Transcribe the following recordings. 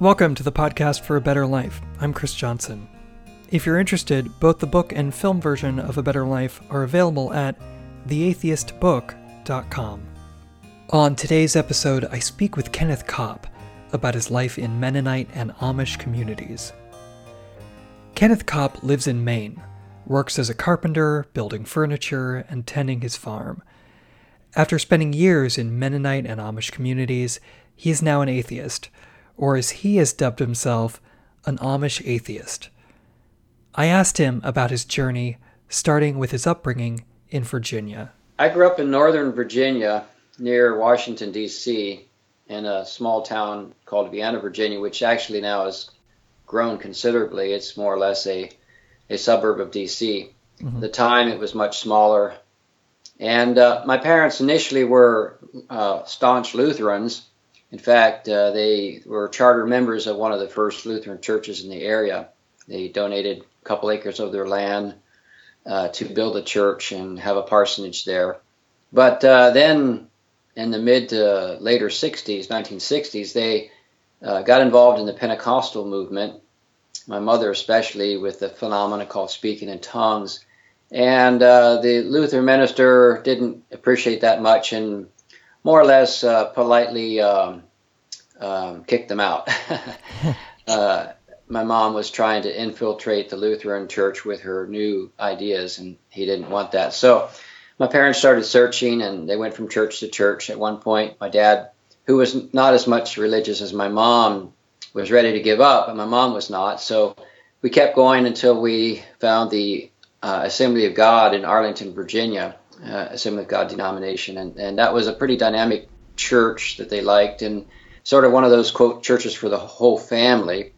Welcome to the podcast for a better life. I'm Chris Johnson. If you're interested, both the book and film version of A Better Life are available at theatheistbook.com. On today's episode, I speak with Kenneth Copp about his life in Mennonite and Amish communities. Kenneth Copp lives in Maine, works as a carpenter, building furniture, and tending his farm. After spending years in Mennonite and Amish communities, he is now an atheist, or as he has dubbed himself, an Amish atheist. I asked him about his journey, starting with his upbringing in Virginia. I grew up in northern Virginia near Washington, D.C., in a small town called Vienna, Virginia, which actually now has grown considerably. It's more or less a, a suburb of D.C. Mm-hmm. At the time, it was much smaller. And uh, my parents initially were uh, staunch Lutherans. In fact, uh, they were charter members of one of the first Lutheran churches in the area. They donated a couple acres of their land uh, to build a church and have a parsonage there. But uh, then in the mid to later 60s, 1960s, they uh, got involved in the Pentecostal movement. My mother, especially, with the phenomenon called speaking in tongues. And uh, the Lutheran minister didn't appreciate that much and more or less uh, politely um, um, kicked them out. Uh, my mom was trying to infiltrate the Lutheran church with her new ideas, and he didn't want that. So my parents started searching, and they went from church to church. At one point, my dad, who was not as much religious as my mom, was ready to give up, but my mom was not. So we kept going until we found the uh, Assembly of God in Arlington, Virginia, uh, Assembly of God denomination, and, and that was a pretty dynamic church that they liked, and sort of one of those quote churches for the whole family.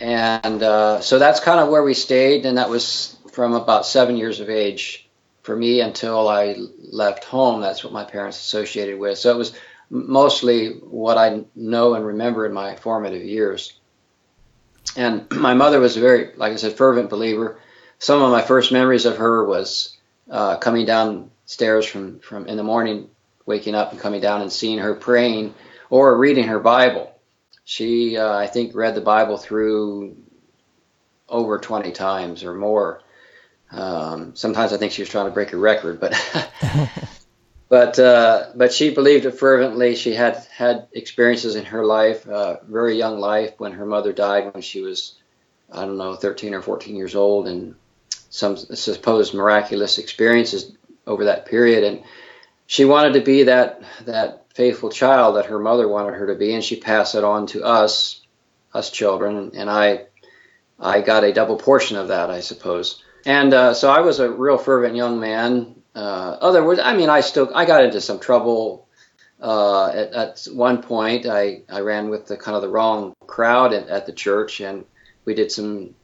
And uh, so that's kind of where we stayed, and that was from about seven years of age for me until I left home. That's what my parents associated with. So it was mostly what I know and remember in my formative years. And my mother was a very, like I said, fervent believer. Some of my first memories of her was uh, coming downstairs from, from in the morning, waking up and coming down and seeing her praying or reading her Bible. She, uh, I think, read the Bible through over 20 times or more. Um, sometimes I think she was trying to break a record, but but uh, but she believed it fervently. She had had experiences in her life, uh, very young life, when her mother died when she was, I don't know, 13 or 14 years old, and some supposed miraculous experiences over that period. And she wanted to be that that faithful child that her mother wanted her to be, and she passed it on to us, us children, and I, I got a double portion of that, I suppose. And uh, so I was a real fervent young man. Uh, other words, I mean, I still I got into some trouble. Uh, at, at, one point, I, I ran with the kind of the wrong crowd at, at the church, and we did some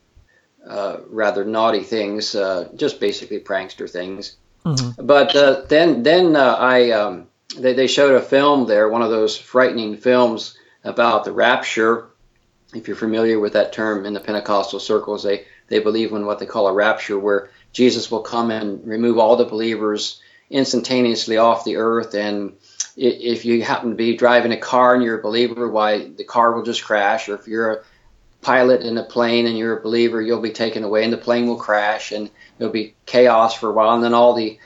uh, rather naughty things, uh, just basically prankster things. Mm-hmm. But uh, then then I um, they, they showed a film there, one of those frightening films about the rapture. If you're familiar with that term in the Pentecostal circles, they, they believe in what they call a rapture, where Jesus will come and remove all the believers instantaneously off the earth. And if you happen to be driving a car and you're a believer, why the car will just crash. Or if you're a pilot in a plane and you're a believer, you'll be taken away and the plane will crash and there'll be chaos for a while. And then all the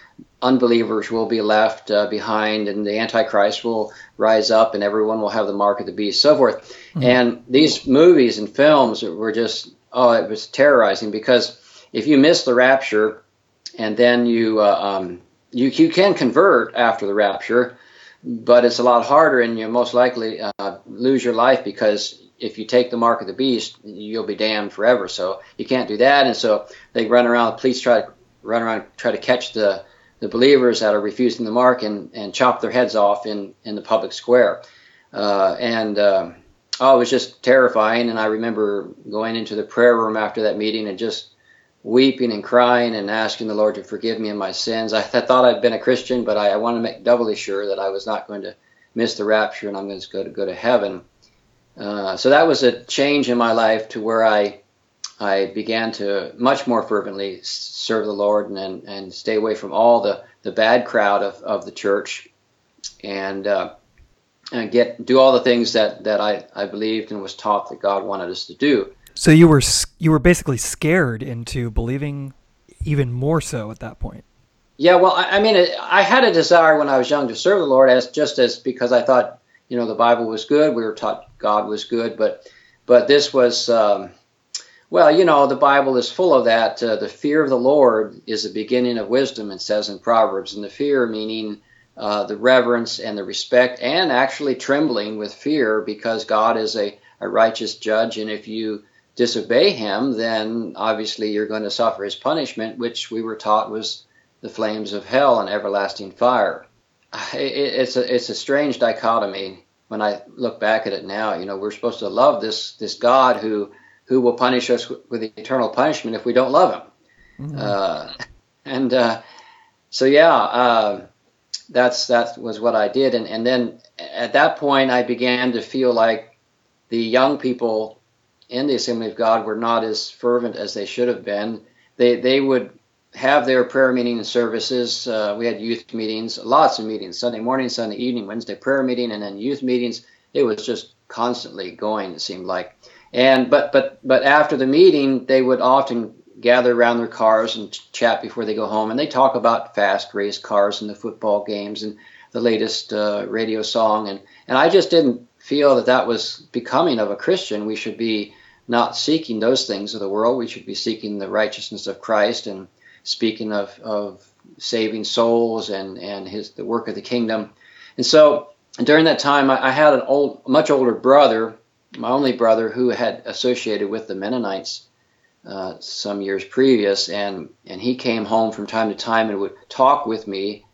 unbelievers will be left uh, behind and the antichrist will rise up and everyone will have the mark of the beast so forth mm-hmm. and these movies and films were just oh it was terrorizing because if you miss the rapture and then you uh, um, you, you can convert after the rapture but it's a lot harder and you most likely uh, lose your life because if you take the mark of the beast you'll be damned forever so you can't do that and so they run around the police try to run around try to catch the the believers that are refusing the mark and, and chop their heads off in, in the public square. Uh, and uh, oh, it was just terrifying. And I remember going into the prayer room after that meeting and just weeping and crying and asking the Lord to forgive me of my sins. I, I thought I'd been a Christian, but I, I wanted to make doubly sure that I was not going to miss the rapture and I'm going to go to go to heaven. Uh, so that was a change in my life to where I I began to much more fervently serve the Lord and, and stay away from all the, the bad crowd of, of the church. And uh, and get do all the things that that I, I believed and was taught that God wanted us to do. So you were you were basically scared into believing even more so at that point. Yeah, well, I, I mean, I had a desire when I was young to serve the Lord, as just as because I thought you know the Bible was good. We were taught God was good, but but this was. Um, well, you know, the Bible is full of that. Uh, the fear of the Lord is the beginning of wisdom, it says in Proverbs. And the fear meaning uh, the reverence and the respect, and actually trembling with fear because God is a, a righteous judge. And if you disobey him, then obviously you're going to suffer his punishment, which we were taught was the flames of hell and everlasting fire. It, it's a it's a strange dichotomy when I look back at it now. You know, we're supposed to love this this God who who will punish us with eternal punishment if we don't love him. Mm-hmm. Uh, and uh, so, yeah, uh, that's that was what I did. And, and then at that point, I began to feel like the young people in the Assembly of God were not as fervent as they should have been. They they would have their prayer meeting and services. Uh, we had youth meetings, lots of meetings, Sunday morning, Sunday evening, Wednesday prayer meeting, and then youth meetings. It was just constantly going. It seemed like. And but but but after the meeting, they would often gather around their cars and chat before they go home, and they talk about fast race cars and the football games and the latest uh, radio song. And and I just didn't feel that that was becoming of a Christian. We should be not seeking those things of the world. We should be seeking the righteousness of Christ and speaking of, of saving souls and, and his the work of the kingdom. And so during that time, I, I had an old, much older brother my only brother who had associated with the Mennonites uh, some years previous, and and he came home from time to time and would talk with me.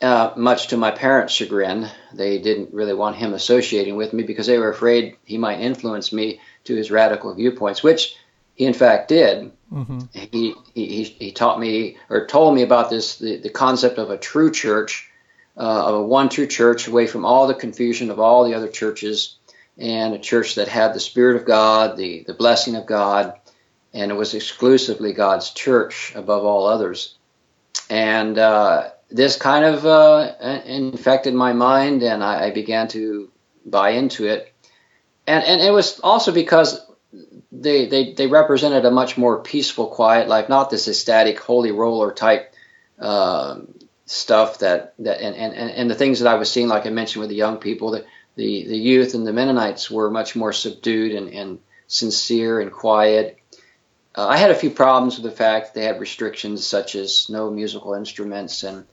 Uh, much to my parents' chagrin, they didn't really want him associating with me because they were afraid he might influence me to his radical viewpoints, which he in fact did. Mm-hmm. He, he he taught me or told me about this the, the concept of a true church, uh, of a one true church, away from all the confusion of all the other churches and a church that had the Spirit of God, the, the blessing of God, and it was exclusively God's church above all others. And uh, this kind of uh, infected my mind, and I, I, began to buy into it. And, and it was also because they, they, they represented a much more peaceful, quiet life, not this ecstatic, holy roller type uh, stuff that, that and, and, and the things that I was seeing, like I mentioned with the young people, that the, the youth and the Mennonites were much more subdued and, and sincere and quiet. Uh, I had a few problems with the fact they had restrictions such as no musical instruments and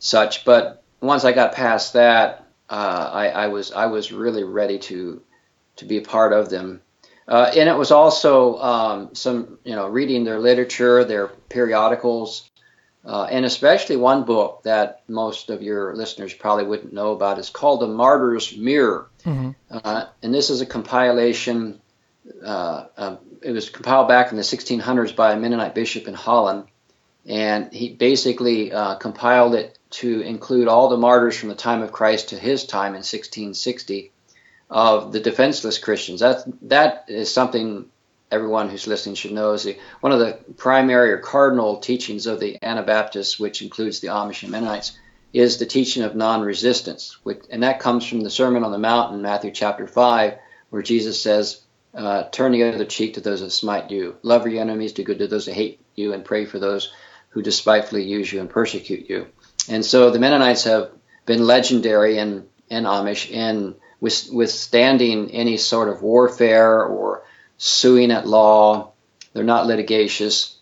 such, but once I got past that, uh, I, I, was I was really ready to to be a part of them. Uh, and it was also um, some you know reading their literature, their periodicals, uh, and especially one book that most of your listeners probably wouldn't know about is called The Martyr's Mirror. Mm-hmm. Uh, and this is a compilation, uh, it was compiled back in the 1600s by a Mennonite bishop in Holland. And he basically uh, compiled it to include all the martyrs from the time of Christ to his time in 1660 of the defenseless Christians. That, that is something everyone who's listening should know is the, one of the primary or cardinal teachings of the Anabaptists, which includes the Amish and Mennonites, is the teaching of non-resistance, which, and that comes from the Sermon on the Mount in Matthew chapter five, where Jesus says, uh, "Turn the other cheek to those that smite you, love your enemies, do good to those that hate you, and pray for those who despitefully use you and persecute you." And so the Mennonites have been legendary in in Amish in withstanding any sort of warfare or suing at law. They're not litigious.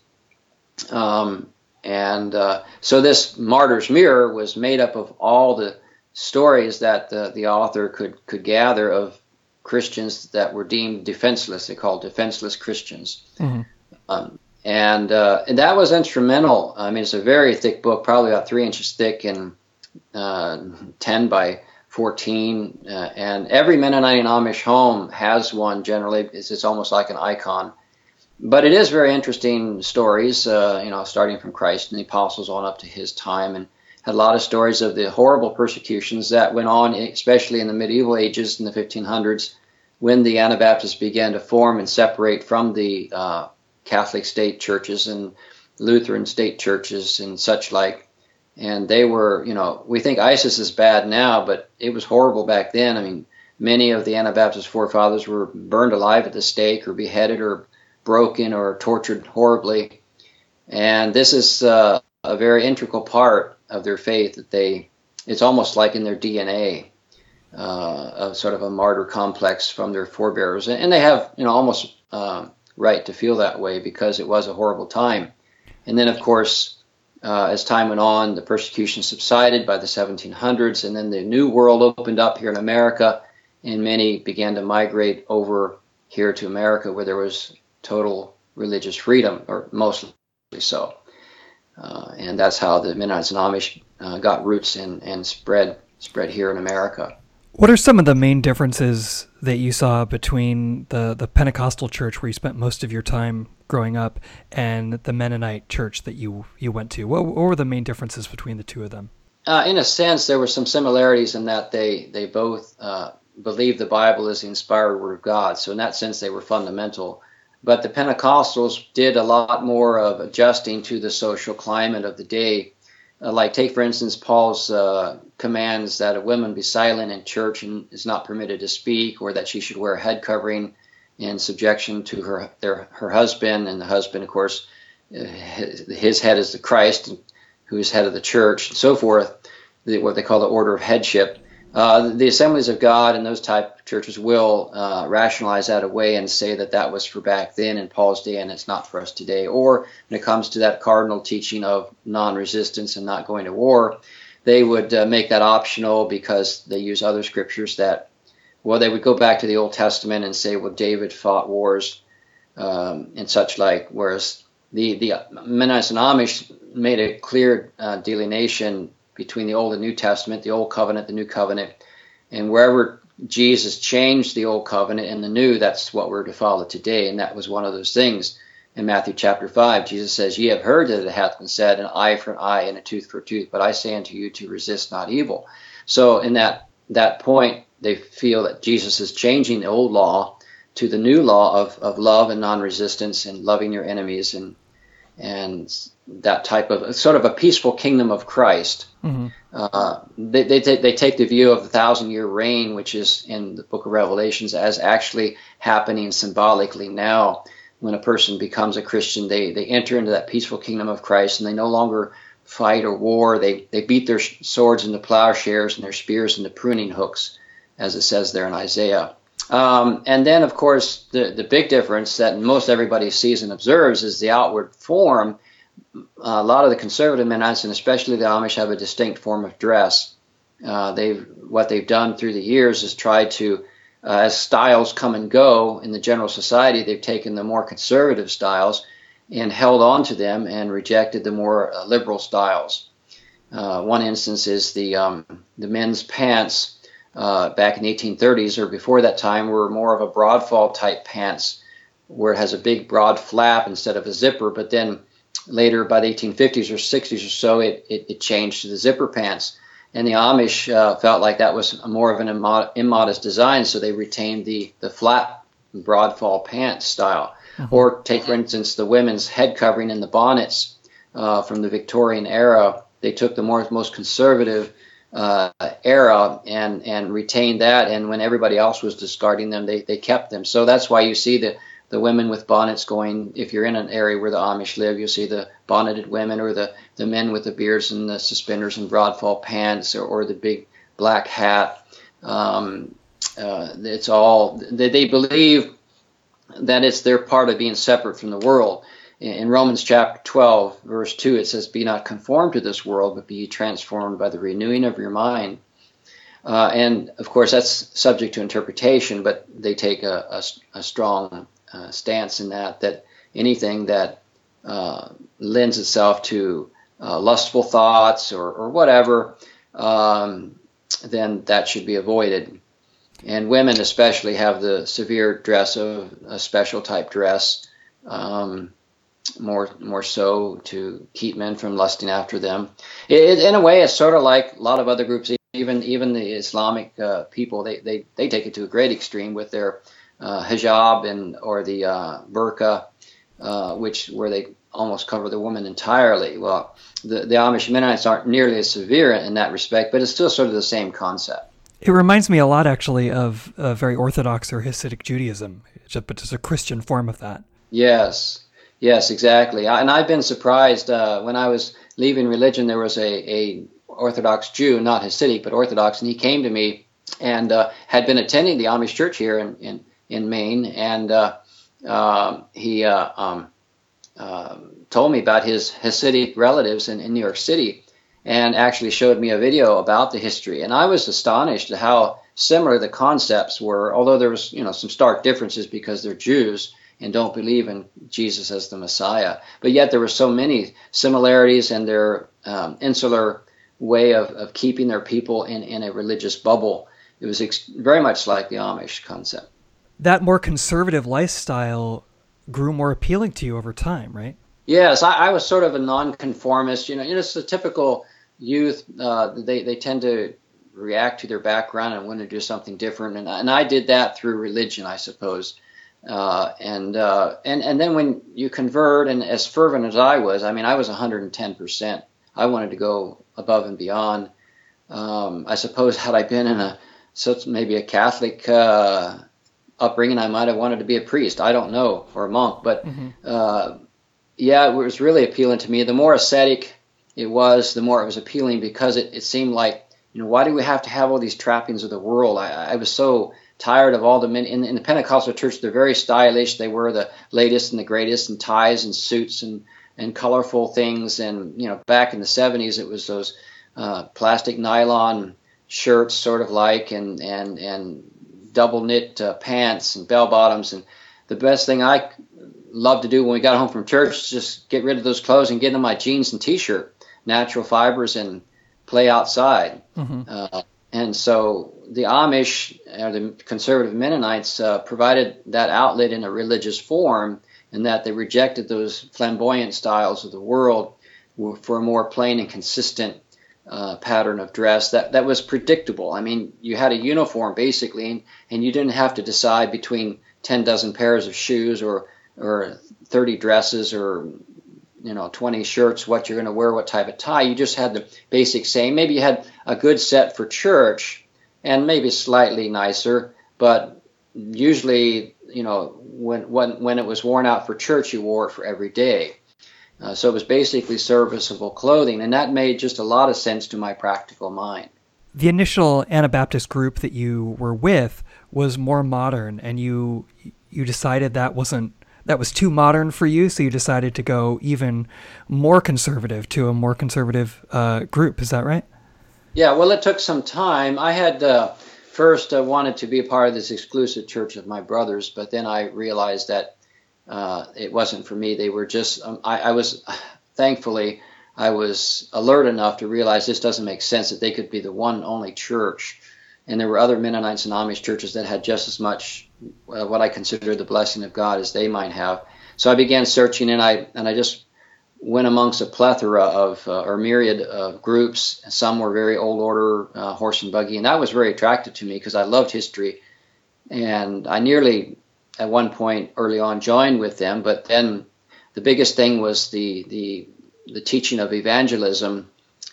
Um, and uh, so this Martyr's Mirror was made up of all the stories that the, the author could, could gather of Christians that were deemed defenseless. They called defenseless Christians. Mm-hmm. Um, and, uh, and that was instrumental. I mean, it's a very thick book, probably about three inches thick and uh, 10 by 14, uh, and every Mennonite and Amish home has one. Generally, it's, it's, almost like an icon. But it is very interesting stories, uh, you know, starting from Christ and the apostles on up to his time, and had a lot of stories of the horrible persecutions that went on, especially in the medieval ages in the 1500s, when the Anabaptists began to form and separate from the uh, Catholic state churches and Lutheran state churches and such like and they were, you know, we think ISIS is bad now, but it was horrible back then. I mean, many of the Anabaptist forefathers were burned alive at the stake, or beheaded, or broken, or tortured horribly. And this is uh, a very integral part of their faith that they, it's almost like in their DNA, uh, sort of a martyr complex from their forebears. And they have, you know, almost uh, right to feel that way because it was a horrible time. And then, of course, uh, as time went on, the persecution subsided by the 1700s, and then the new world opened up here in America, and many began to migrate over here to America where there was total religious freedom, or mostly so. Uh, and that's how the Mennonites and Amish uh, got roots and, and spread spread here in America. What are some of the main differences that you saw between the, the Pentecostal church where you spent most of your time growing up and the Mennonite church that you you went to? What, what were the main differences between the two of them? Uh, in a sense, there were some similarities in that they they both uh, believed the Bible is the inspired Word of God. So in that sense, they were fundamental. But the Pentecostals did a lot more of adjusting to the social climate of the day. Uh, like take for instance Paul's uh, commands that a woman be silent in church and is not permitted to speak, or that she should wear a head covering in subjection to her their, her husband, and the husband, of course, uh, his head is the Christ, who is head of the church, and so forth. The, what they call the order of headship. Uh, the Assemblies of God and those type churches will uh, rationalize that away and say that that was for back then in Paul's day and it's not for us today. Or when it comes to that cardinal teaching of non-resistance and not going to war, they would uh, make that optional because they use other scriptures that well, they would go back to the Old Testament and say, well, David fought wars um, and such like, whereas the, the Mennonites and Amish made a clear uh, delineation between the Old and New Testament, the Old Covenant, the New Covenant, and wherever Jesus changed the Old Covenant and the New, that's what we're to follow today, and that was one of those things. In Matthew chapter 5, Jesus says, Ye have heard that it hath been said, an eye for an eye and a tooth for a tooth, but I say unto you to resist not evil. So, in that, that point, they feel that Jesus is changing the old law to the new law of, of love and non-resistance and loving your enemies and and that type of sort of a peaceful kingdom of Christ. Mm-hmm. Uh, they, they, they take the view of the thousand year reign, which is in the book of Revelations, as actually happening symbolically now. When a person becomes a Christian, they, they enter into that peaceful kingdom of Christ and they no longer fight or war. They, they beat their swords into plowshares and their spears into pruning hooks as it says there in Isaiah. Um, and then, of course, the, the big difference that most everybody sees and observes is the outward form. a lot of the conservative Mennonites, and especially the Amish, have a distinct form of dress. Uh, they've what they've done through the years is try to, uh, as styles come and go in the general society, they've taken the more conservative styles and held on to them and rejected the more uh, liberal styles. Uh, one instance is the um, the men's pants uh, back in the 1830s or before that time were more of a broadfall type pants where it has a big broad flap instead of a zipper. But then later, by the 1850s or 60s or so, it, it, it changed to the zipper pants. And the Amish uh, felt like that was more of an immodest design, so they retained the, the flat broadfall pants style. Mm-hmm. Or take, for instance, the women's head covering and the bonnets uh, from the Victorian era. They took the more, most conservative uh, era and and retained that. And when everybody else was discarding them, they, they kept them. So that's why you see the the women with bonnets going. If you're in an area where the Amish live, you'll see the bonneted women or the the men with the beards and the suspenders and broadfall pants or, or the big black hat. Um, uh, it's all they, they believe that it's their part of being separate from the world in Romans chapter 12, verse 2, it says, Be not conformed to this world, but be transformed by the renewing of your mind. Uh, and of course, that's subject to interpretation, but they take a, a, a strong uh, stance in that, that anything that uh, lends itself to uh, lustful thoughts or, or whatever, um, then that should be avoided. And women, especially, have the severe dress of a special type dress. Um, more more so to keep men from lusting after them. It, in a way, it's sort of like a lot of other groups, even even the Islamic uh, people. They, they they take it to a great extreme with their uh, hijab and or the uh, burqa, uh, which where they almost cover the woman entirely. Well, the, the Amish Mennonites aren't nearly as severe in that respect, but it's still sort of the same concept. It reminds me a lot, actually, of uh, very Orthodox or Hasidic Judaism, but it's a Christian form of that. Yes, yes, exactly. And I've been surprised uh, when I was leaving religion. There was a, a Orthodox Jew, not Hasidic, but Orthodox, and he came to me and uh, had been attending the Amish church here in in, in Maine, and uh, um, he uh, um, um, told me about his Hasidic relatives in, in New York City and actually showed me a video about the history. And I was astonished at how similar the concepts were, although there was, you know, some stark differences because they're Jews and don't believe in Jesus as the Messiah. But yet there were so many similarities and their um, insular way of, of keeping their people in, in a religious bubble. It was ex- very much like the Amish concept. That more conservative lifestyle grew more appealing to you over time, right? Yes, I, I was sort of a nonconformist. You know, it's a typical youth. Uh, they they tend to react to their background and want to do something different, and and I did that through religion, I suppose. Uh, and uh, and and then when you convert, and as fervent as I was, I mean, I was 110 percent. I wanted to go above and beyond. Um, I suppose had I been in a such maybe a Catholic uh, upbringing, I might have wanted to be a priest. I don't know, or a monk, but mm-hmm. uh, yeah, it was really appealing to me. The more ascetic it was, the more it was appealing because it, it seemed like, you know, why do we have to have all these trappings of the world? I, I was so tired of all the men in, in the Pentecostal church. They're very stylish. They wear the latest and the greatest, and ties and suits and and colorful things. And you know, back in the '70s, it was those uh, plastic nylon shirts, sort of like, and and and double knit uh, pants and bell bottoms. And the best thing I loved to do when we got home from church just get rid of those clothes and get in my jeans and t-shirt, natural fibers, and play outside. Mm-hmm. Uh, and so the Amish or the conservative Mennonites uh, provided that outlet in a religious form, in that they rejected those flamboyant styles of the world for a more plain and consistent uh, pattern of dress that, that was predictable. I mean, you had a uniform basically, and, and you didn't have to decide between 10 dozen pairs of shoes or or 30 dresses or you know 20 shirts what you're going to wear what type of tie. You just had the basic same maybe you had a good set for church and maybe slightly nicer but usually you know when when when it was worn out for church you wore it for every day. Uh, so it was basically serviceable clothing and that made just a lot of sense to my practical mind. The initial anabaptist group that you were with was more modern and you you decided that wasn't that was too modern for you, so you decided to go even more conservative to a more conservative uh, group. Is that right? Yeah. Well, it took some time. I had uh, first uh, wanted to be a part of this exclusive church of my brothers, but then I realized that uh, it wasn't for me. They were just. Um, I, I was thankfully I was alert enough to realize this doesn't make sense that they could be the one only church and there were other Mennonites and Amish churches that had just as much uh, what I consider the blessing of God as they might have. So I began searching, and I and I just went amongst a plethora of uh, or myriad of groups. Some were very old order uh, horse and buggy, and that was very attractive to me because I loved history, and I nearly at one point early on joined with them. But then the biggest thing was the the the teaching of evangelism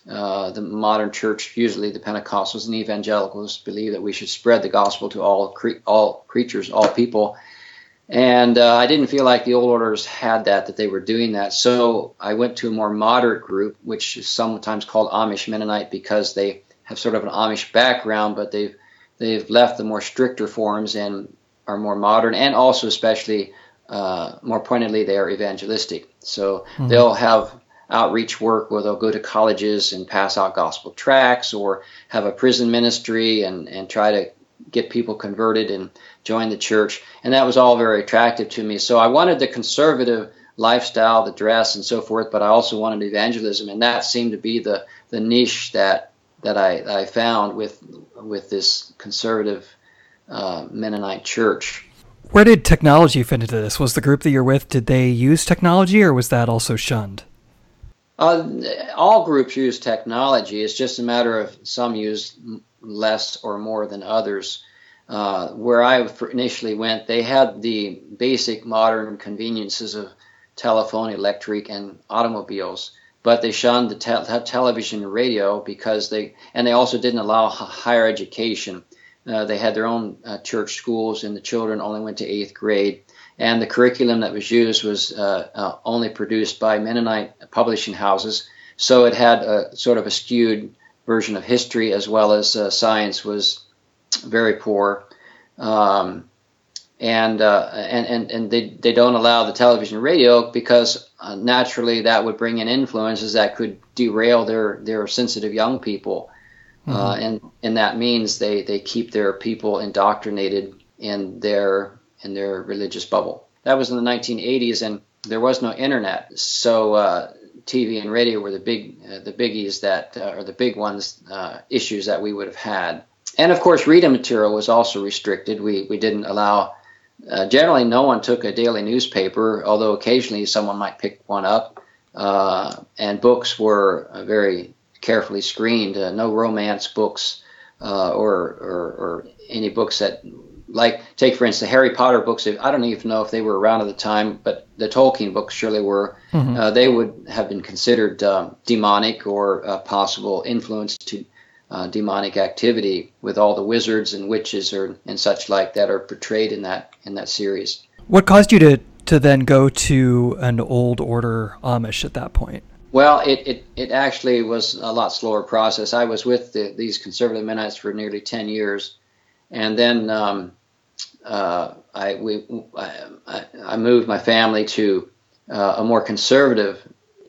uh, the modern church, usually the Pentecostals and evangelicals, believe that we should spread the gospel to all cre- all creatures, all people. And uh, I didn't feel like the old orders had that, that they were doing that. So I went to a more moderate group, which is sometimes called Amish Mennonite because they have sort of an Amish background, but they've they've left the more stricter forms and are more modern, and also especially uh, more pointedly, they are evangelistic. So mm-hmm. they'll have outreach work where they'll go to colleges and pass out gospel tracts or have a prison ministry and, and try to get people converted and join the church. And that was all very attractive to me. So I wanted the conservative lifestyle, the dress and so forth, but I also wanted evangelism. And that seemed to be the, the niche that, that I, I found with, with this conservative uh, Mennonite church. Where did technology fit into this? Was the group that you're with, did they use technology or was that also shunned? Uh, all groups use technology. It's just a matter of some use less or more than others. Uh, where I initially went, they had the basic modern conveniences of telephone, electric, and automobiles. But they shunned the te- television and radio because they, and they also didn't allow higher education. Uh, they had their own uh, church schools, and the children only went to eighth grade. And the curriculum that was used was uh, uh only produced by Mennonite publishing houses, so it had a sort of a skewed version of history as well as uh, science was very poor. Um, and, uh, and and and they they don't allow the television radio because uh, naturally that would bring in influences that could derail their their sensitive young people, mm-hmm. uh, and and that means they they keep their people indoctrinated in their in their religious bubble. That was in the 1980s, and there was no internet, so uh, TV and radio were the big uh, the biggies that uh, the big ones uh, issues that we would have had. And of course, reading material was also restricted. We we didn't allow. Uh, generally, no one took a daily newspaper, although occasionally someone might pick one up. Uh, and books were very carefully screened. no romance books or, or or any books that like take for instance the Harry Potter books. I don't even know if they were around at the time, but the Tolkien books surely were. Mm-hmm. Uh, they would have been considered uh, demonic or uh, possible influence to uh, demonic activity with all the wizards and witches or and such like that are portrayed in that in that series. What caused you to to then go to an old order Amish at that point? Well, it, it, it actually was a lot slower process. I was with the, these conservative Mennonites for nearly 10 years and then um, uh, I we I, I, moved my family to uh, a more conservative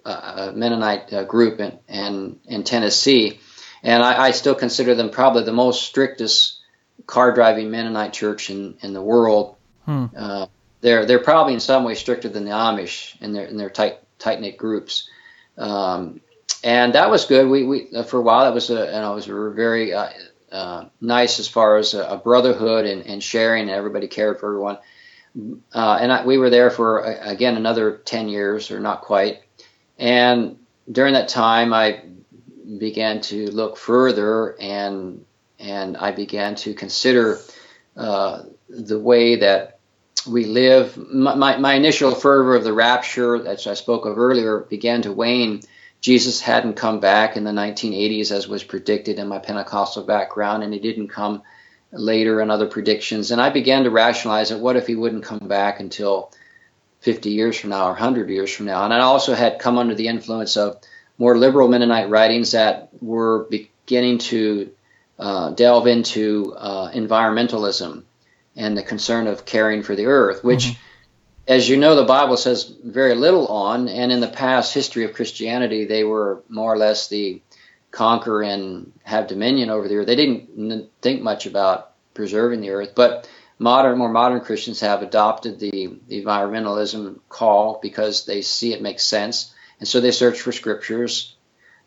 uh, Mennonite uh, group in, in, in Tennessee, and I, I, still consider them probably the most strictest car driving Mennonite church in, in the world. Hmm. Uh, they're they're probably in some way stricter than the Amish in their in their tight tight knit groups. Um, and that was good. We, we for a while that was a know it was a very uh, uh, nice as far as a, a brotherhood and, and, sharing, and everybody cared for everyone. Uh, and I, we were there for again another ten years, or not quite. And during that time, I began to look further, and and I began to consider uh, the way that we live. My, my, my initial fervor of the rapture, as I spoke of earlier, began to wane Jesus hadn't come back in the 1980s as was predicted in my Pentecostal background, and he didn't come later in other predictions. And I began to rationalize it. What if he wouldn't come back until 50 years from now or 100 years from now? And I also had come under the influence of more liberal Mennonite writings that were beginning to uh, delve into uh, environmentalism and the concern of caring for the earth, which mm-hmm as you know, the Bible says very little on, and in the past history of Christianity, they were more or less the conquer and have dominion over the earth. They didn't think much about preserving the earth, but modern, more modern Christians have adopted the, the environmentalism call because they see it makes sense, and so they search for scriptures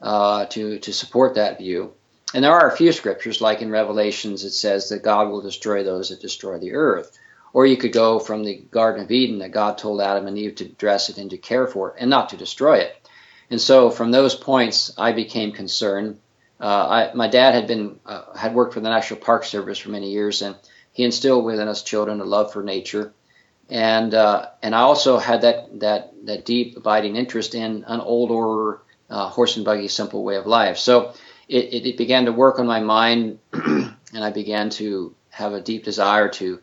uh, to to support that view. And there are a few scriptures, like in Revelations, it says that God will destroy those that destroy the earth. Or you could go from the Garden of Eden that God told Adam and Eve to dress it and to care for it and not to destroy it. And so from those points, I became concerned. Uh, I, my dad had been uh, had worked for the National Park Service for many years, and he instilled within us children a love for nature, and uh, and I also had that that that deep abiding interest in an old order uh, horse and buggy simple way of life. So it, it, it began to work on my mind, and I began to have a deep desire to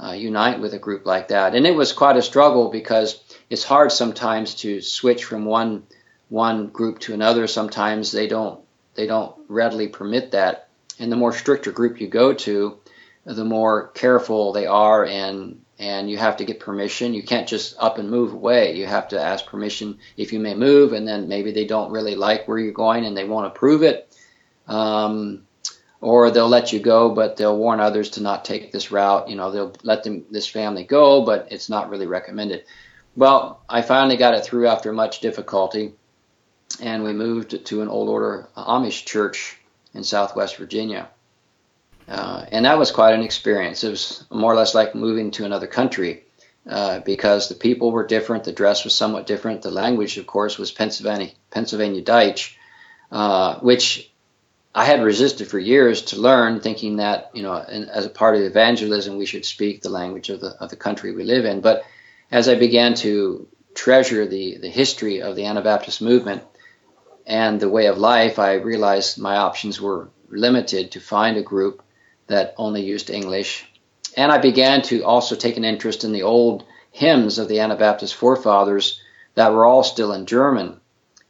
uh, unite with a group like that. And it was quite a struggle because it's hard sometimes to switch from one one group to another. Sometimes they don't they don't readily permit that. And the more stricter group you go to, the more careful they are and and you have to get permission. You can't just up and move away. You have to ask permission if you may move, and then maybe they don't really like where you're going and they won't approve it. Um, or they'll let you go, but they'll warn others to not take this route. You know, they'll let them this family go, but it's not really recommended. Well, I finally got it through after much difficulty, and we moved to an old order Amish church in Southwest Virginia. Uh, and that was quite an experience. It was more or less like moving to another country uh, because the people were different, the dress was somewhat different, the language, of course, was Pennsylvania Pennsylvania Dutch, uh, which I had resisted for years to learn, thinking that you know, as a part of evangelism, we should speak the language of the of the country we live in. But as I began to treasure the, the history of the Anabaptist movement and the way of life, I realized my options were limited to find a group that only used English. And I began to also take an interest in the old hymns of the Anabaptist forefathers that were all still in German.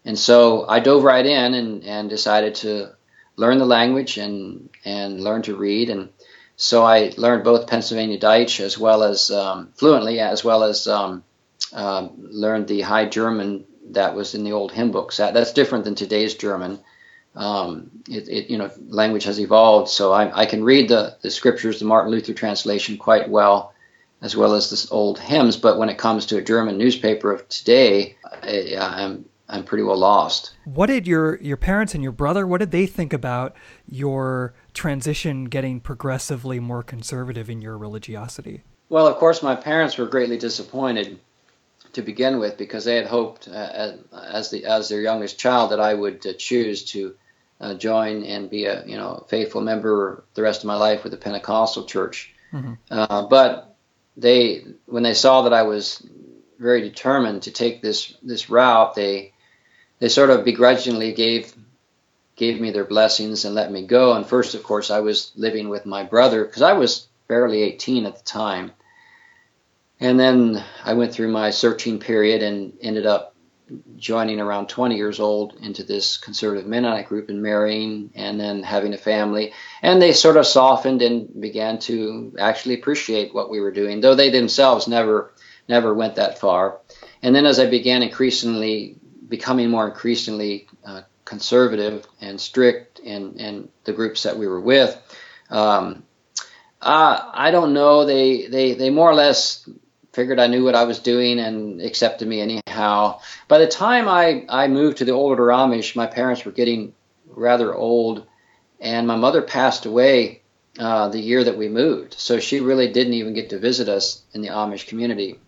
And so I dove right in and, and decided to learn the language and, and learn to read. And so I learned both Pennsylvania Dutch as well as um, fluently, as well as um, uh, learned the High German that was in the old hymn books. That, that's different than today's German. Um, it, it, you know, language has evolved, so I, I can read the, the scriptures, the Martin Luther translation, quite well, as well as the old hymns. But when it comes to a German newspaper of today, I, I'm I'm pretty well lost. What did your your parents and your brother? What did they think about your transition, getting progressively more conservative in your religiosity? Well, of course, my parents were greatly disappointed to begin with because they had hoped, uh, as the as their youngest child, that I would uh, choose to uh, join and be a you know faithful member the rest of my life with the Pentecostal church. Mm-hmm. Uh, but they, when they saw that I was very determined to take this this route, they they sort of begrudgingly gave gave me their blessings and let me go. And first, of course, I was living with my brother because I was barely 18 at the time. And then I went through my searching period and ended up joining around 20 years old into this conservative Mennonite group and marrying and then having a family. And they sort of softened and began to actually appreciate what we were doing, though they themselves never never went that far. And then as I began increasingly becoming more increasingly uh, conservative and strict in, in the groups that we were with, um, uh, I don't know. They, they, they more or less figured I knew what I was doing and accepted me anyhow. By the time I, I moved to the older Amish, my parents were getting rather old, and my mother passed away uh, the year that we moved. So she really didn't even get to visit us in the Amish community.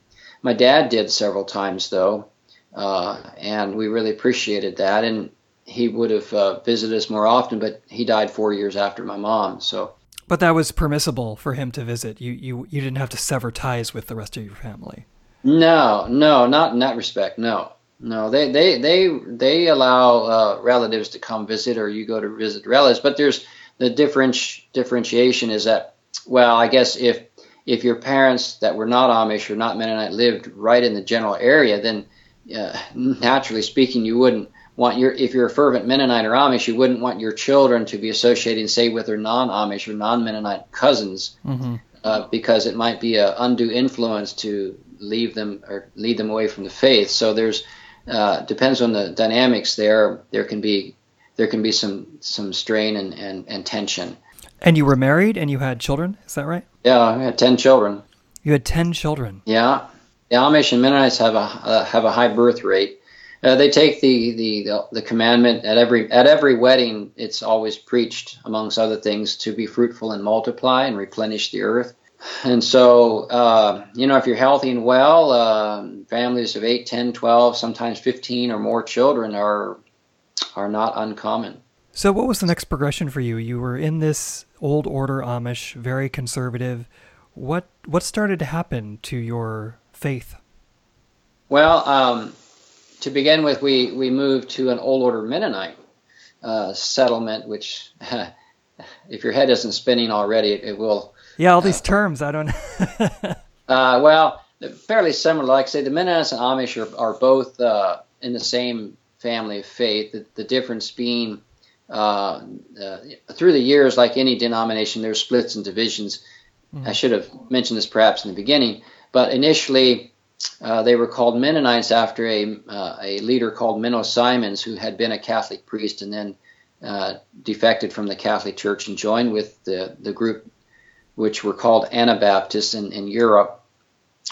My dad did several times, though, uh, and we really appreciated that. And he would have uh, visited us more often, but he died four years after my mom. So but that was permissible for him to visit. You you you didn't have to sever ties with the rest of your family. No, no, not in that respect. No, no. They they they they allow uh, relatives to come visit, or you go to visit relatives. But there's the differenti- differentiation is that well, I guess if if your parents that were not Amish or not Mennonite lived right in the general area, then uh, naturally speaking, you wouldn't want your if you're a fervent Mennonite or Amish, you wouldn't want your children to be associating, say, with their non-Amish or non-Mennonite cousins, mm-hmm. uh, because it might be an undue influence to leave them or lead them away from the faith. So there's uh, depends on the dynamics there. There can be there can be some some strain and, and, and tension. And you were married and you had children, is that right? Yeah, I had ten children. You had ten children. Yeah, the Amish and Mennonites have a uh, have a high birth rate. Uh, they take the, the the commandment at every at every wedding. It's always preached, amongst other things, to be fruitful and multiply and replenish the earth. And so, uh, you know, if you're healthy and well, uh, families of 8, 10, 12, sometimes 15 or more children are are not uncommon. So, what was the next progression for you? You were in this old order Amish, very conservative. What what started to happen to your faith? Well, um, to begin with, we, we moved to an old order Mennonite uh, settlement, which, if your head isn't spinning already, it, it will. Yeah, all these uh, terms, I don't uh, well, fairly similar. Like I say, the Mennonites and Amish are, are both uh, in the same family of faith. The, the difference being uh, uh, through the years, like any denomination, there's splits and divisions. Mm-hmm. I should have mentioned this perhaps in the beginning, but initially, uh, they were called Mennonites after a, uh, a leader called Menno Simons, who had been a Catholic priest and then uh, defected from the Catholic Church and joined with the, the group, which were called Anabaptists in, in Europe,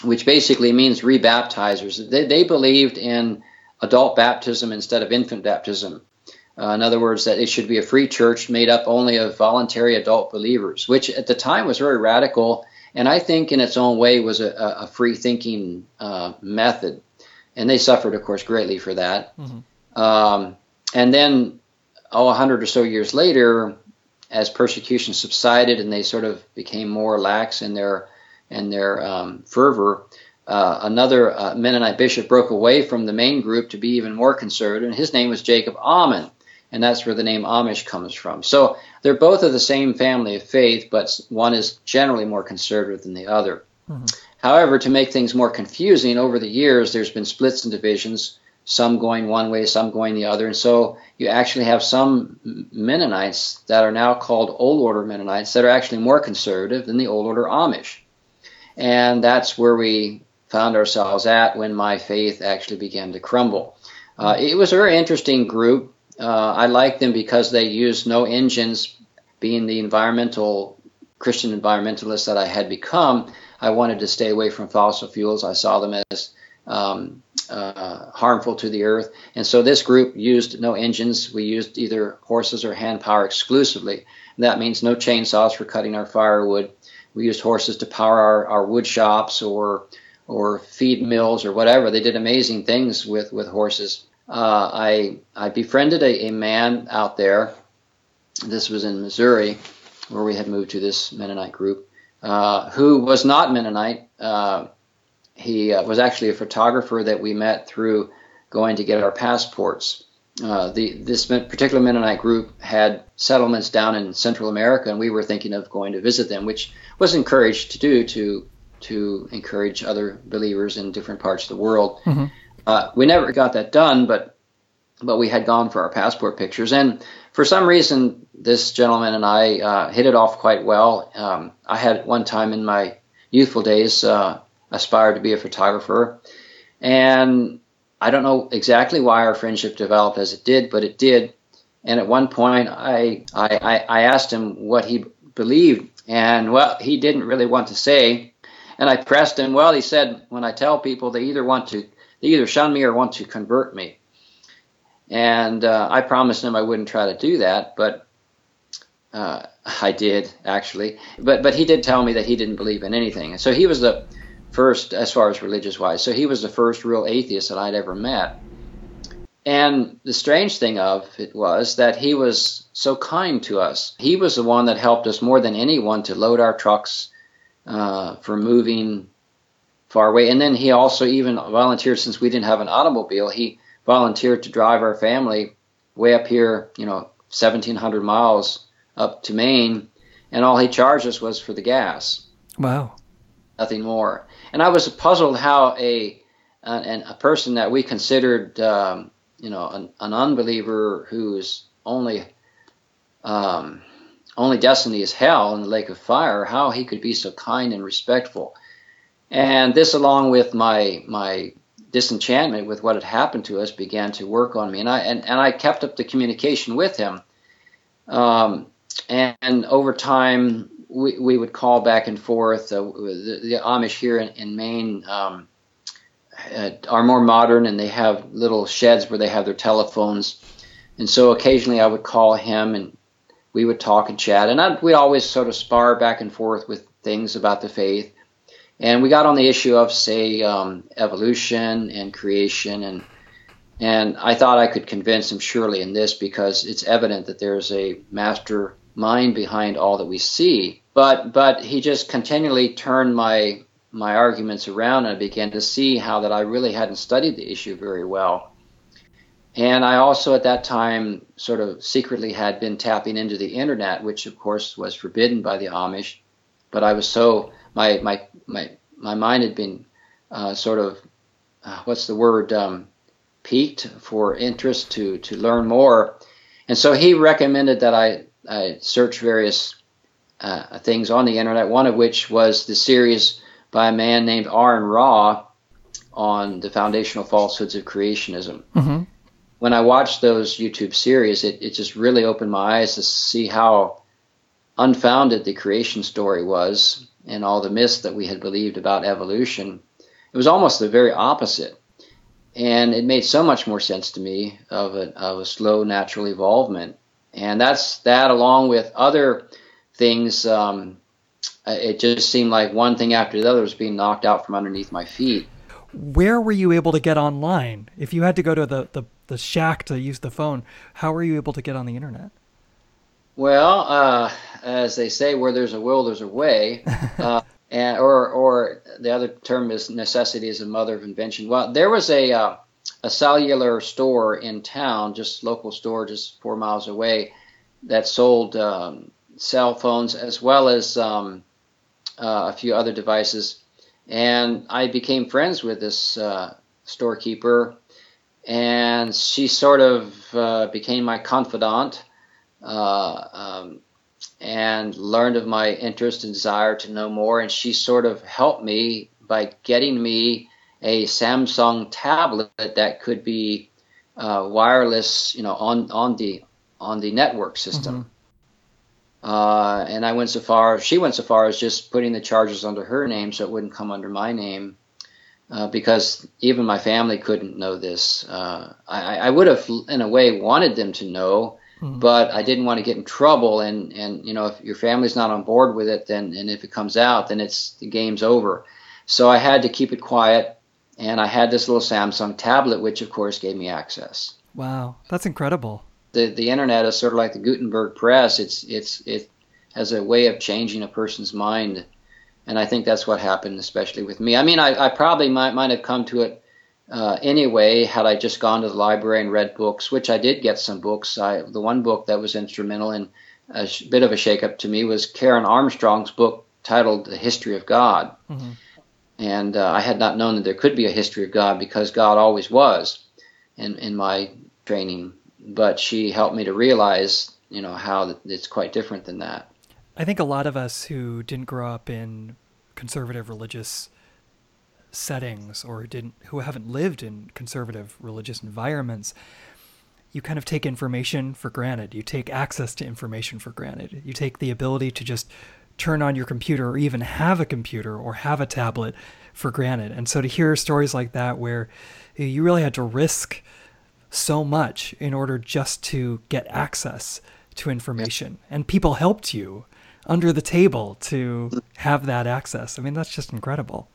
which basically means rebaptizers. They, they believed in adult baptism instead of infant baptism. Uh, in other words, that it should be a free church made up only of voluntary adult believers, which at the time was very radical and I think in its own way was a, a free thinking uh, method. And they suffered, of course, greatly for that. Mm-hmm. Um, and then, oh, a hundred or so years later, as persecution subsided and they sort of became more lax in their in their um, fervor, uh, another uh, Mennonite bishop broke away from the main group to be even more conservative, and his name was Jacob Amman, and that's where the name Amish comes from. So they're both of the same family of faith, but one is generally more conservative than the other. Mm-hmm. However, to make things more confusing, over the years there's been splits and divisions, some going one way, some going the other, and so you actually have some Mennonites that are now called Old Order Mennonites that are actually more conservative than the Old Order Amish. And that's where we found ourselves at when my faith actually began to crumble. Uh, it was a very interesting group. Uh, I liked them because they used no engines. Being the environmental Christian environmentalist that I had become, I wanted to stay away from fossil fuels. I saw them as um, uh, harmful to the earth. And so this group used no engines. We used either horses or hand power exclusively. And that means no chainsaws for cutting our firewood. We used horses to power our, our wood shops or or feed mills or whatever. They did amazing things with, with horses. Uh, I, I befriended a, a, man out there. This was in Missouri, where we had moved to this Mennonite group, uh, who was not Mennonite. Uh, he uh, was actually a photographer that we met through going to get our passports. Uh, the, this particular Mennonite group had settlements down in Central America, and we were thinking of going to visit them, which was encouraged to do to to encourage other believers in different parts of the world. Mm-hmm. Uh, we never got that done, but but we had gone for our passport pictures, and for some reason, this gentleman and I uh, hit it off quite well. Um, I had one time in my youthful days uh, aspired to be a photographer, and I don't know exactly why our friendship developed as it did, but it did. And at one point, I I, I asked him what he believed, and well, he didn't really want to say. And I pressed him. Well, he said, when I tell people they either want to, they either shun me or want to convert me. And uh, I promised him I wouldn't try to do that, but uh, I did actually. But but he did tell me that he didn't believe in anything. and So he was the first, as far as religious wise. So he was the first real atheist that I'd ever met. And the strange thing of it was that he was so kind to us. He was the one that helped us more than anyone to load our trucks uh, for moving far away. And then he also even volunteered since we didn't have an automobile. He volunteered to drive our family way up here, you know, 1,700 miles up to Maine, and all he charged us was for the gas. Wow. Nothing more. And I was puzzled how a a, a person that we considered, um, you know, an, an unbeliever who's only um, only destiny is hell in the lake of fire, how he could be so kind and respectful. And this, along with my my disenchantment with what had happened to us, began to work on me. And I and, and I kept up the communication with him. Um, and, and, over time, we, we would call back and forth. Uh, the, the, Amish here in, in Maine um, uh, are more modern, and they have little sheds where they have their telephones. And so occasionally, I would call him and we would talk and chat, and I'd, we'd always sort of spar back and forth with things about the faith. And we got on the issue of, say, um, evolution and creation, and and I thought I could convince him surely in this because it's evident that there's a master mind behind all that we see. But but he just continually turned my my arguments around, and I began to see how that I really hadn't studied the issue very well. And I also at that time sort of secretly had been tapping into the internet, which of course was forbidden by the Amish. But I was so my my my my mind had been uh, sort of uh, what's the word um, piqued for interest to to learn more, and so he recommended that I I search various uh, things on the internet. One of which was the series by a man named Aron Ra on the foundational falsehoods of creationism. Mm-hmm when I watched those YouTube series, it, it just really opened my eyes to see how unfounded the creation story was and all the myths that we had believed about evolution. It was almost the very opposite. And it made so much more sense to me of a, of a slow natural evolvement. And that's that, along with other things. Um, it just seemed like one thing after the other was being knocked out from underneath my feet. Where were you able to get online? If you had to go to the, the the shack to use the phone. How were you able to get on the internet? Well, uh, as they say, where there's a will, there's a way. Uh, and or or the other term is necessity is the mother of invention. Well, there was a uh, a cellular store in town, just local store, just four miles away, that sold um, cell phones as well as um, uh, a few other devices. And I became friends with this uh, storekeeper, and she sort of uh, became my confidant. Uh, um, and learned of my interest and desire to know more. And she sort of helped me by getting me a Samsung tablet that could be uh, wireless, you know, on on the on the network system. Mm-hmm. Uh, and I went so far, she went so far as just putting the charges under her name so it wouldn't come under my name. Uh, because even my family couldn't know this. Uh, I, I, would have, in a way, wanted them to know, mm-hmm. but I didn't want to get in trouble. And, and you know, if your family's not on board with it, then and if it comes out, then it's the game's over. So I had to keep it quiet, and I had this little Samsung tablet, which of course gave me access. Wow, that's incredible. The the internet is sort of like the Gutenberg press. It's it's it has a way of changing a person's mind, and I think that's what happened, especially with me. I mean, I, I probably might might have come to it uh, anyway, had I just gone to the library and read books, which I did get some books. I, the one book that was instrumental in a sh- bit of a shakeup to me was Karen Armstrong's book titled The History of God. Mm-hmm. And uh, I had not known that there could be a history of God because God always was in, in my training. But she helped me to realize, you know, how it's quite different than that. I think a lot of us who didn't grow up in conservative religious settings or didn't who haven't lived in conservative religious environments you kind of take information for granted. You take access to information for granted. You take the ability to just turn on your computer or even have a computer or have a tablet for granted. And so to hear stories like that where you really had to risk so much in order just to get access to information and people helped you under the table to have that access. I mean that's just incredible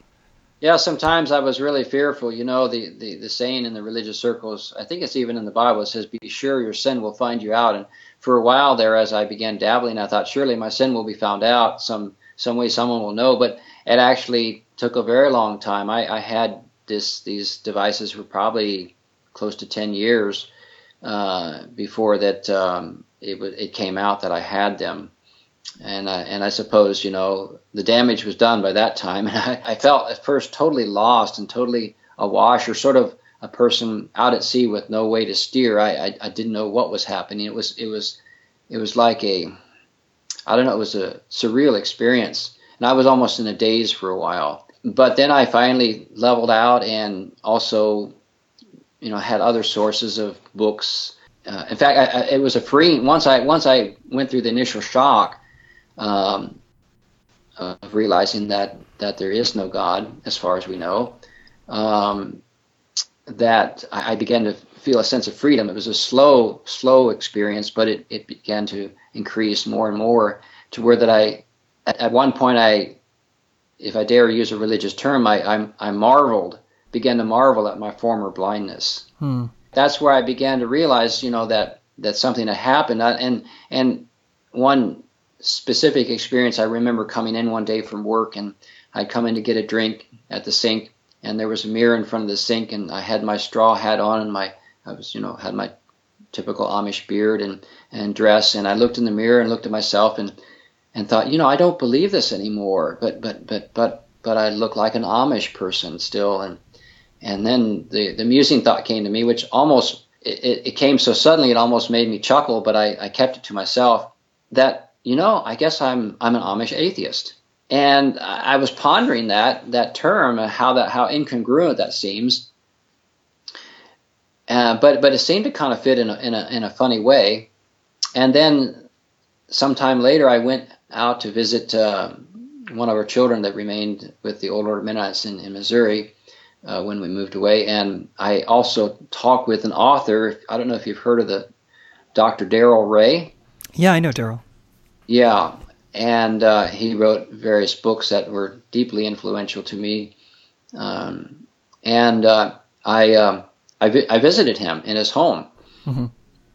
yeah, sometimes I was really fearful. You know, the, the, the saying in the religious circles, I think it's even in the Bible, it says, Be sure your sin will find you out. And for a while there, as I began dabbling, I thought, surely my sin will be found out. Some, some way someone will know. But it actually took a very long time. I, I had this these devices for probably close to 10 years uh, before that um, it, it came out that I had them and uh, and I suppose you know the damage was done by that time, and I, I felt at first totally lost and totally awash, or sort of a person out at sea with no way to steer. I, I, I didn't know what was happening. It was it was it was like a I don't know. It was a surreal experience, and I was almost in a daze for a while. But then I finally leveled out, and also, you know, had other sources of books. Uh, in fact, I, I, it was a free once I once I went through the initial shock um, of realizing that that there is no God as far as we know. Um, that I, I, began to feel a sense of freedom. It was a slow, slow experience, but it, it began to increase more and more to where that I, at, at one point, I, if I dare use a religious term, I, I, I marveled, began to marvel at my former blindness. Hmm. That's where I began to realize, you know, that that something had happened, and and one specific experience. I remember coming in one day from work and I'd come in to get a drink at the sink and there was a mirror in front of the sink and I had my straw hat on and my I was you know had my typical Amish beard and and dress and I looked in the mirror and looked at myself and and thought you know I don't believe this anymore but but but but but I look like an Amish person still and and then the the amusing thought came to me which almost it, it came so suddenly it almost made me chuckle but I, I kept it to myself that you know, I guess I'm I'm an Amish atheist. And I was pondering that that term, how that how incongruent that seems. Uh, but but it seemed to kind of fit in a, in a in a funny way. And then sometime later, I went out to visit uh, one of our children that remained with the Old Order Mennonites in, in Missouri uh, when we moved away. And I also talked with an author. I don't know if you've heard of the Dr. Darrel Ray. Yeah, I know Darrel. Yeah, and uh, he wrote various books that were deeply influential to me. Um, and uh, I, um, I, vi- I, visited him in his home. Mm-hmm.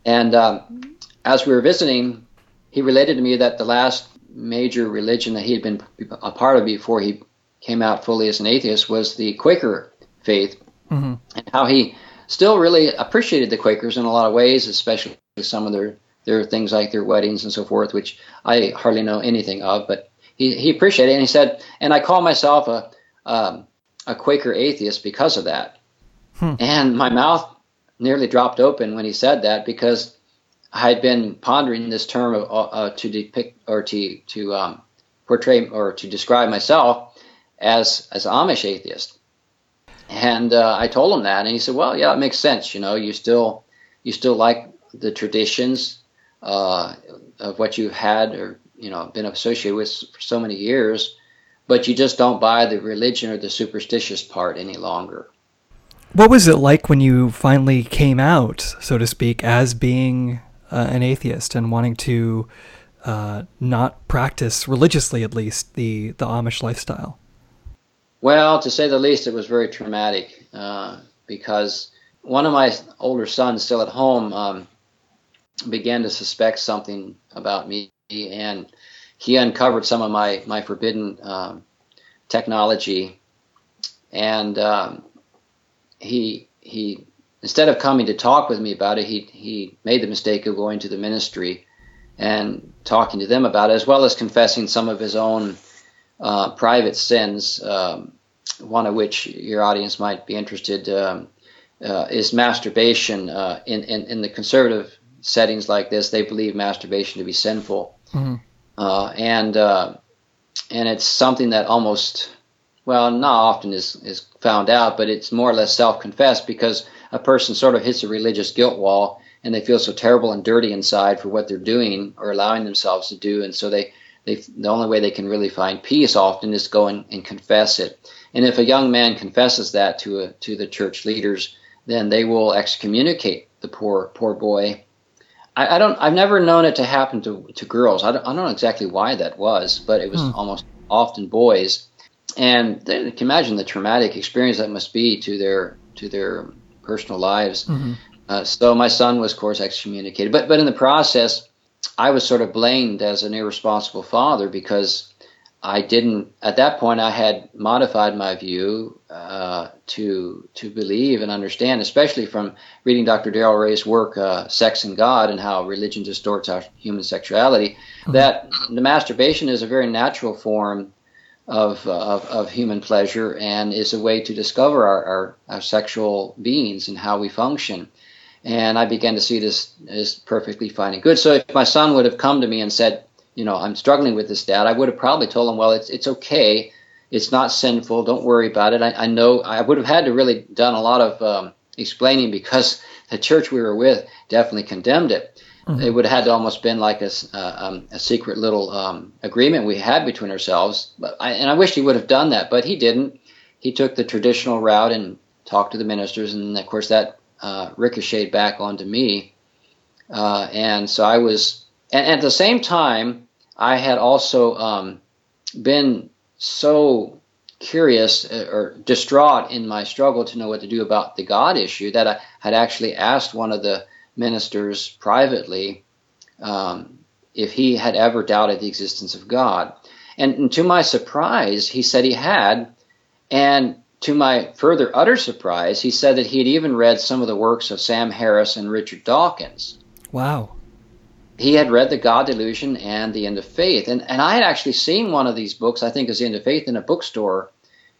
And um, as we were visiting, he related to me that the last major religion that he had been a part of before he came out fully as an atheist was the Quaker faith, mm-hmm. and how he still really appreciated the Quakers in a lot of ways, especially some of their their things like their weddings and so forth, which I hardly know anything of, but he, he appreciated it. And he said, and I call myself a um, a Quaker atheist because of that. Hmm. And my mouth nearly dropped open when he said that because I had been pondering this term of, uh, uh, to depict or to to um, portray or to describe myself as as Amish atheist. And uh, I told him that, and he said, "Well, yeah, it makes sense. You know, you still you still like the traditions uh, of what you've had or you know been associated with for so many years, but you just don't buy the religion or the superstitious part any longer." What was it like when you finally came out, so to speak, as being uh, an atheist and wanting to uh, not practice religiously, at least, the the Amish lifestyle? Well, to say the least, it was very traumatic uh, because one of my older sons, still at home, um, began to suspect something about me, and he uncovered some of my my forbidden um, technology, and um, he he instead of coming to talk with me about it, he he made the mistake of going to the ministry and talking to them about it, as well as confessing some of his own uh, private sins. Um, one of which your audience might be interested um, uh, is masturbation. Uh, in, in, in the conservative settings like this, they believe masturbation to be sinful, mm-hmm. Uh, and uh, and it's something that almost well, not often is, is found out, but it's more or less self confessed because a person sort of hits a religious guilt wall and they feel so terrible and dirty inside for what they're doing or allowing themselves to do. And so they, they the only way they can really find peace often is go and, and confess it. And if a young man confesses that to a, to the church leaders, then they will excommunicate the poor poor boy. I, I don't. I've never known it to happen to to girls. I don't, I don't know exactly why that was, but it was hmm. almost often boys. And they can imagine the traumatic experience that must be to their to their personal lives. Mm-hmm. Uh, so my son was, of course, excommunicated. But but in the process, I was sort of blamed as an irresponsible father because I didn't. At that point, I had modified my view uh, to to believe and understand, especially from reading Dr. Darrel Ray's work, uh, "Sex and God," and how religion distorts our human sexuality. Mm-hmm. That the masturbation is a very natural form of, of, of, human pleasure and is a way to discover our, our, our, sexual beings and how we function. And I began to see this as perfectly fine and good. So if my son would have come to me and said, you know, I'm struggling with this, Dad, I would have probably told him, well, it's, it's okay. It's not sinful. Don't worry about it. I, I know I would have had to really done a lot of um, explaining because the church we were with definitely condemned it. Mm-hmm. It would have had to almost been like a, uh, um, a secret little um, agreement we had between ourselves. But I, and I wish he would have done that, but he didn't. He took the traditional route and talked to the ministers, and of course that uh, ricocheted back onto me. Uh, and so I was, and, at the same time, I had also um, been so curious uh, or distraught in my struggle to know what to do about the God issue that I had actually asked one of the ministers privately um, if he had ever doubted the existence of God. And, and, to my surprise, he said he had. And to my further utter surprise, he said that he had even read some of the works of Sam Harris and Richard Dawkins. Wow. He had read The God Delusion and The End of Faith. And, and I had actually seen one of these books, I think is The End of Faith, in a bookstore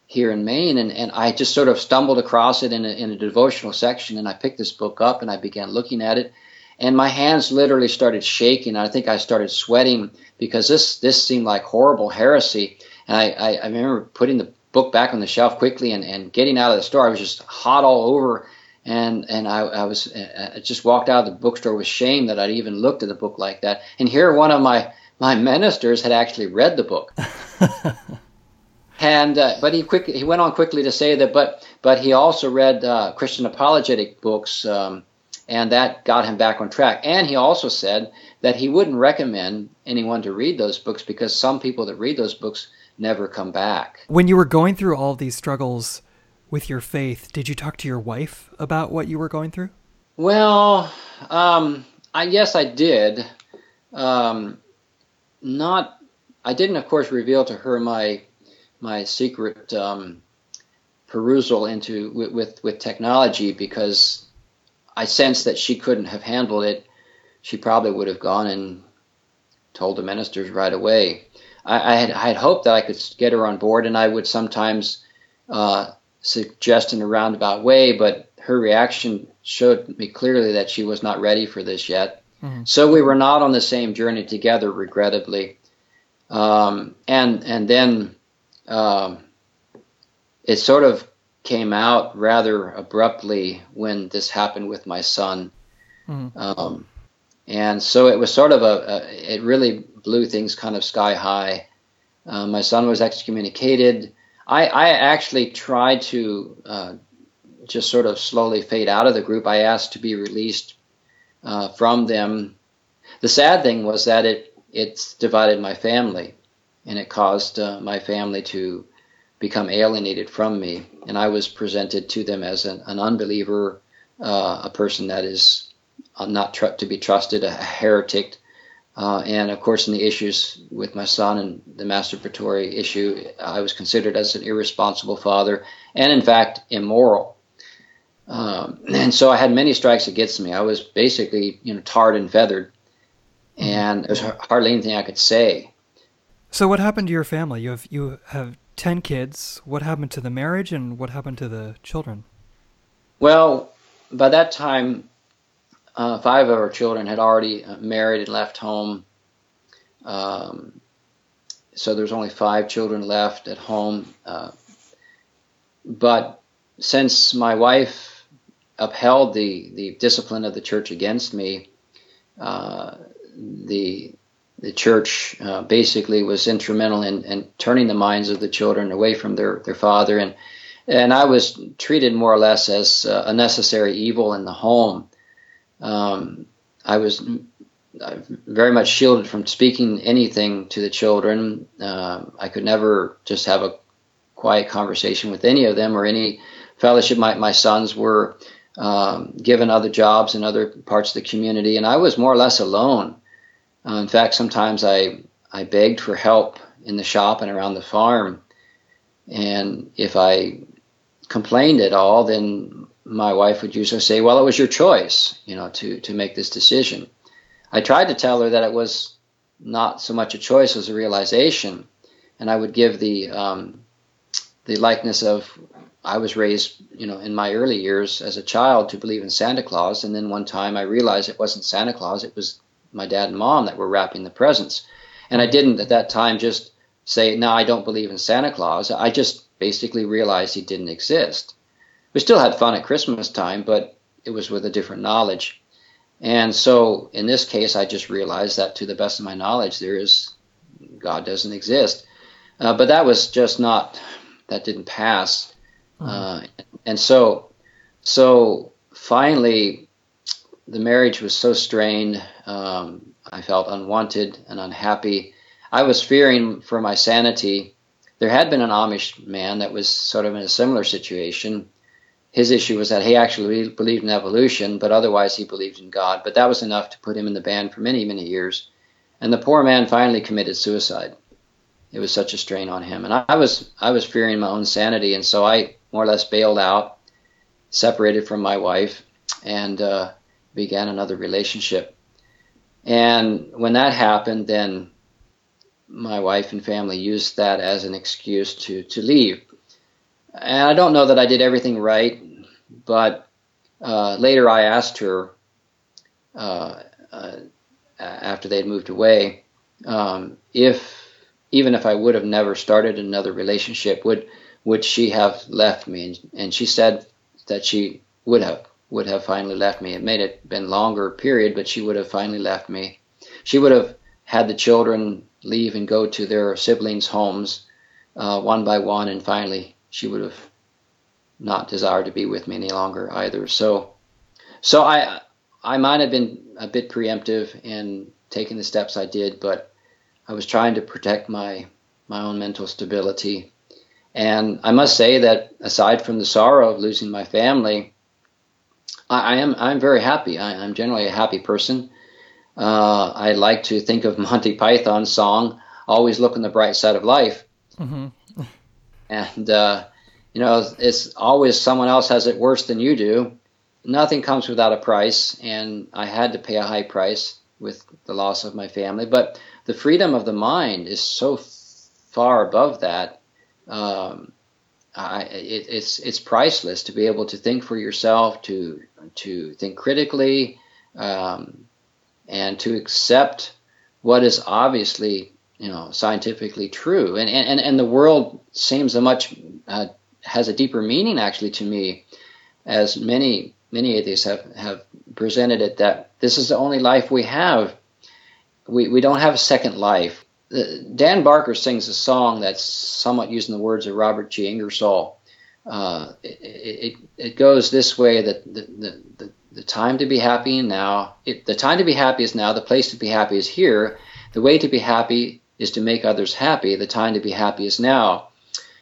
here in Maine, and, and I just sort of stumbled across it in a, in a devotional section, and I picked this book up and I began looking at it, and my hands literally started shaking. I think I started sweating because this this seemed like horrible heresy, and I, I, I remember putting the book back on the shelf quickly and, and getting out of the store. I was just hot all over, and and I, I was I just walked out of the bookstore with shame that I'd even looked at the book like that. And here, one of my my ministers had actually read the book. And uh, but he quick he went on quickly to say that, but but he also read uh, Christian apologetic books, um, and that got him back on track. And he also said that he wouldn't recommend anyone to read those books because some people that read those books never come back. When you were going through all these struggles with your faith, did you talk to your wife about what you were going through? Well, um, I yes, I did. Um, not I didn't, of course, reveal to her my my secret um, perusal into with, with, with technology because I sensed that she couldn't have handled it. She probably would have gone and told the ministers right away. I, I had I had hoped that I could get her on board, and I would sometimes uh, suggest in a roundabout way, but her reaction showed me clearly that she was not ready for this yet. Mm-hmm. So we were not on the same journey together, regrettably. Um, and and then um, it sort of came out rather abruptly when this happened with my son. Mm-hmm. Um, and so it was sort of a, a, it really blew things kind of sky high. Uh, my son was excommunicated. I, I actually tried to uh, just sort of slowly fade out of the group. I asked to be released uh, from them. The sad thing was that it it's divided my family, and it caused uh, my family to become alienated from me. And I was presented to them as an, an unbeliever, uh, a person that is not tr- to be trusted, a heretic. Uh, and of course, in the issues with my son and the masturbatory issue, I was considered as an irresponsible father and, in fact, immoral. Um, and so I had many strikes against me. I was basically, you know, tarred and feathered, and there's hardly anything I could say. So what happened to your family? You have you have ten kids. What happened to the marriage, and what happened to the children? Well, by that time, uh, five of our children had already uh, married and left home. Um, so there's only five children left at home. Uh, but since my wife upheld the, the discipline of the church against me. Uh, the the church uh, basically was instrumental in, in, turning the minds of the children away from their, their father, and and I was treated more or less as uh, a necessary evil in the home. Um, I was uh, very much shielded from speaking anything to the children. Uh, I could never just have a quiet conversation with any of them or any fellowship. My, my sons were um, given other jobs in other parts of the community, and I was more or less alone. Uh, in fact, sometimes I I begged for help in the shop and around the farm, and if I complained at all, then my wife would usually say, "Well, it was your choice, you know, to to make this decision." I tried to tell her that it was not so much a choice as a realization, and I would give the um, the likeness of I was raised, you know, in my early years as a child to believe in Santa Claus, and then one time I realized it wasn't Santa Claus; it was my dad and mom that were wrapping the presents. And I didn't at that time just say, "No, I don't believe in Santa Claus." I just basically realized he didn't exist. We still had fun at Christmas time, but it was with a different knowledge. And so, in this case, I just realized that, to the best of my knowledge, there is God doesn't exist. Uh, but that was just not that didn't pass. Uh, and so, so finally, the marriage was so strained. Um, I felt unwanted and unhappy. I was fearing for my sanity. There had been an Amish man that was sort of in a similar situation. His issue was that he actually believed in evolution, but otherwise he believed in God. But that was enough to put him in the bann for many, many years. And the poor man finally committed suicide. It was such a strain on him, and I was I was fearing my own sanity, and so I more or less bailed out, separated from my wife, and uh, began another relationship. And when that happened, then my wife and family used that as an excuse to, to leave. And I don't know that I did everything right, but uh, later I asked her, uh, uh, after they had moved away, um, if even if I would have never started another relationship, would would she have left me? And she said that she would have would have finally left me. It made it been longer period, but she would have finally left me. She would have had the children leave and go to their siblings' homes uh, one by one, and finally she would have not desired to be with me any longer either. So, so I I might have been a bit preemptive in taking the steps I did, but I was trying to protect my my own mental stability and I must say that aside from the sorrow of losing my family, I, I am I'm very happy. I, am generally a happy person. Uh, I like to think of Monty Python's song, always look on the bright side of life. Mm-hmm. And uh, you know, it's always someone else has it worse than you do. Nothing comes without a price, and I had to pay a high price with the loss of my family. But the freedom of the mind is so far above that. Um, I, it, it's it's priceless to be able to think for yourself, to to think critically, um, and to accept what is obviously you know scientifically true. And and and the world seems a much uh, has a deeper meaning actually to me, as many many atheists have have presented it that this is the only life we have. We we don't have a second life. Dan Barker sings a song that's somewhat using the words of Robert G. Ingersoll. Uh, it, it, it, goes this way that the, the, the, the, time to be happy now, it, the time to be happy is now, the place to be happy is here. The way to be happy is to make others happy. The time to be happy is now.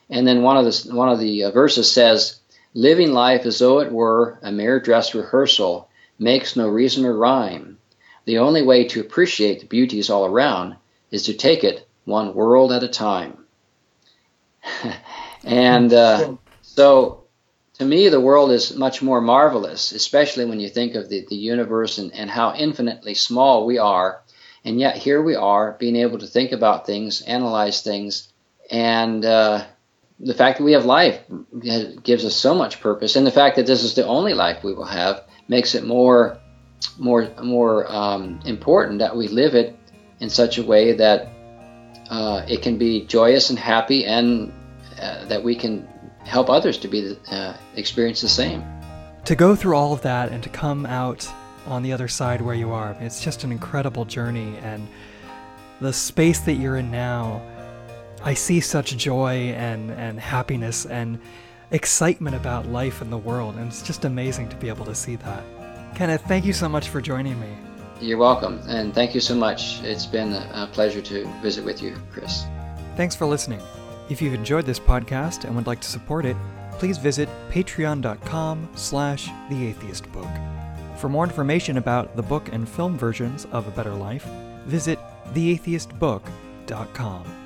And then one of the, one of the uh, verses says, Living life as though it were a mere dress rehearsal makes no reason or rhyme. The only way to appreciate the beauties all around is to take it one world at a time. and uh, so, to me, the world is much more marvelous, especially when you think of the, the universe and, and how infinitely small we are. And yet, here we are being able to think about things, analyze things, and uh, the fact that we have life gives us so much purpose. And the fact that this is the only life we will have makes it more, more, more um, important that we live it in such a way that uh, it can be joyous and happy, and uh, that we can help others to be uh, experience the same. To go through all of that and to come out on the other side where you are, it's just an incredible journey, and the space that you're in now. I see such joy and, and happiness and excitement about life and the world, and it's just amazing to be able to see that. Kenneth, thank you so much for joining me. You're welcome, and thank you so much. It's been a pleasure to visit with you, Chris. Thanks for listening. If you've enjoyed this podcast and would like to support it, please visit patreon.com slash theatheistbook. For more information about the book and film versions of A Better Life, visit theatheistbook.com.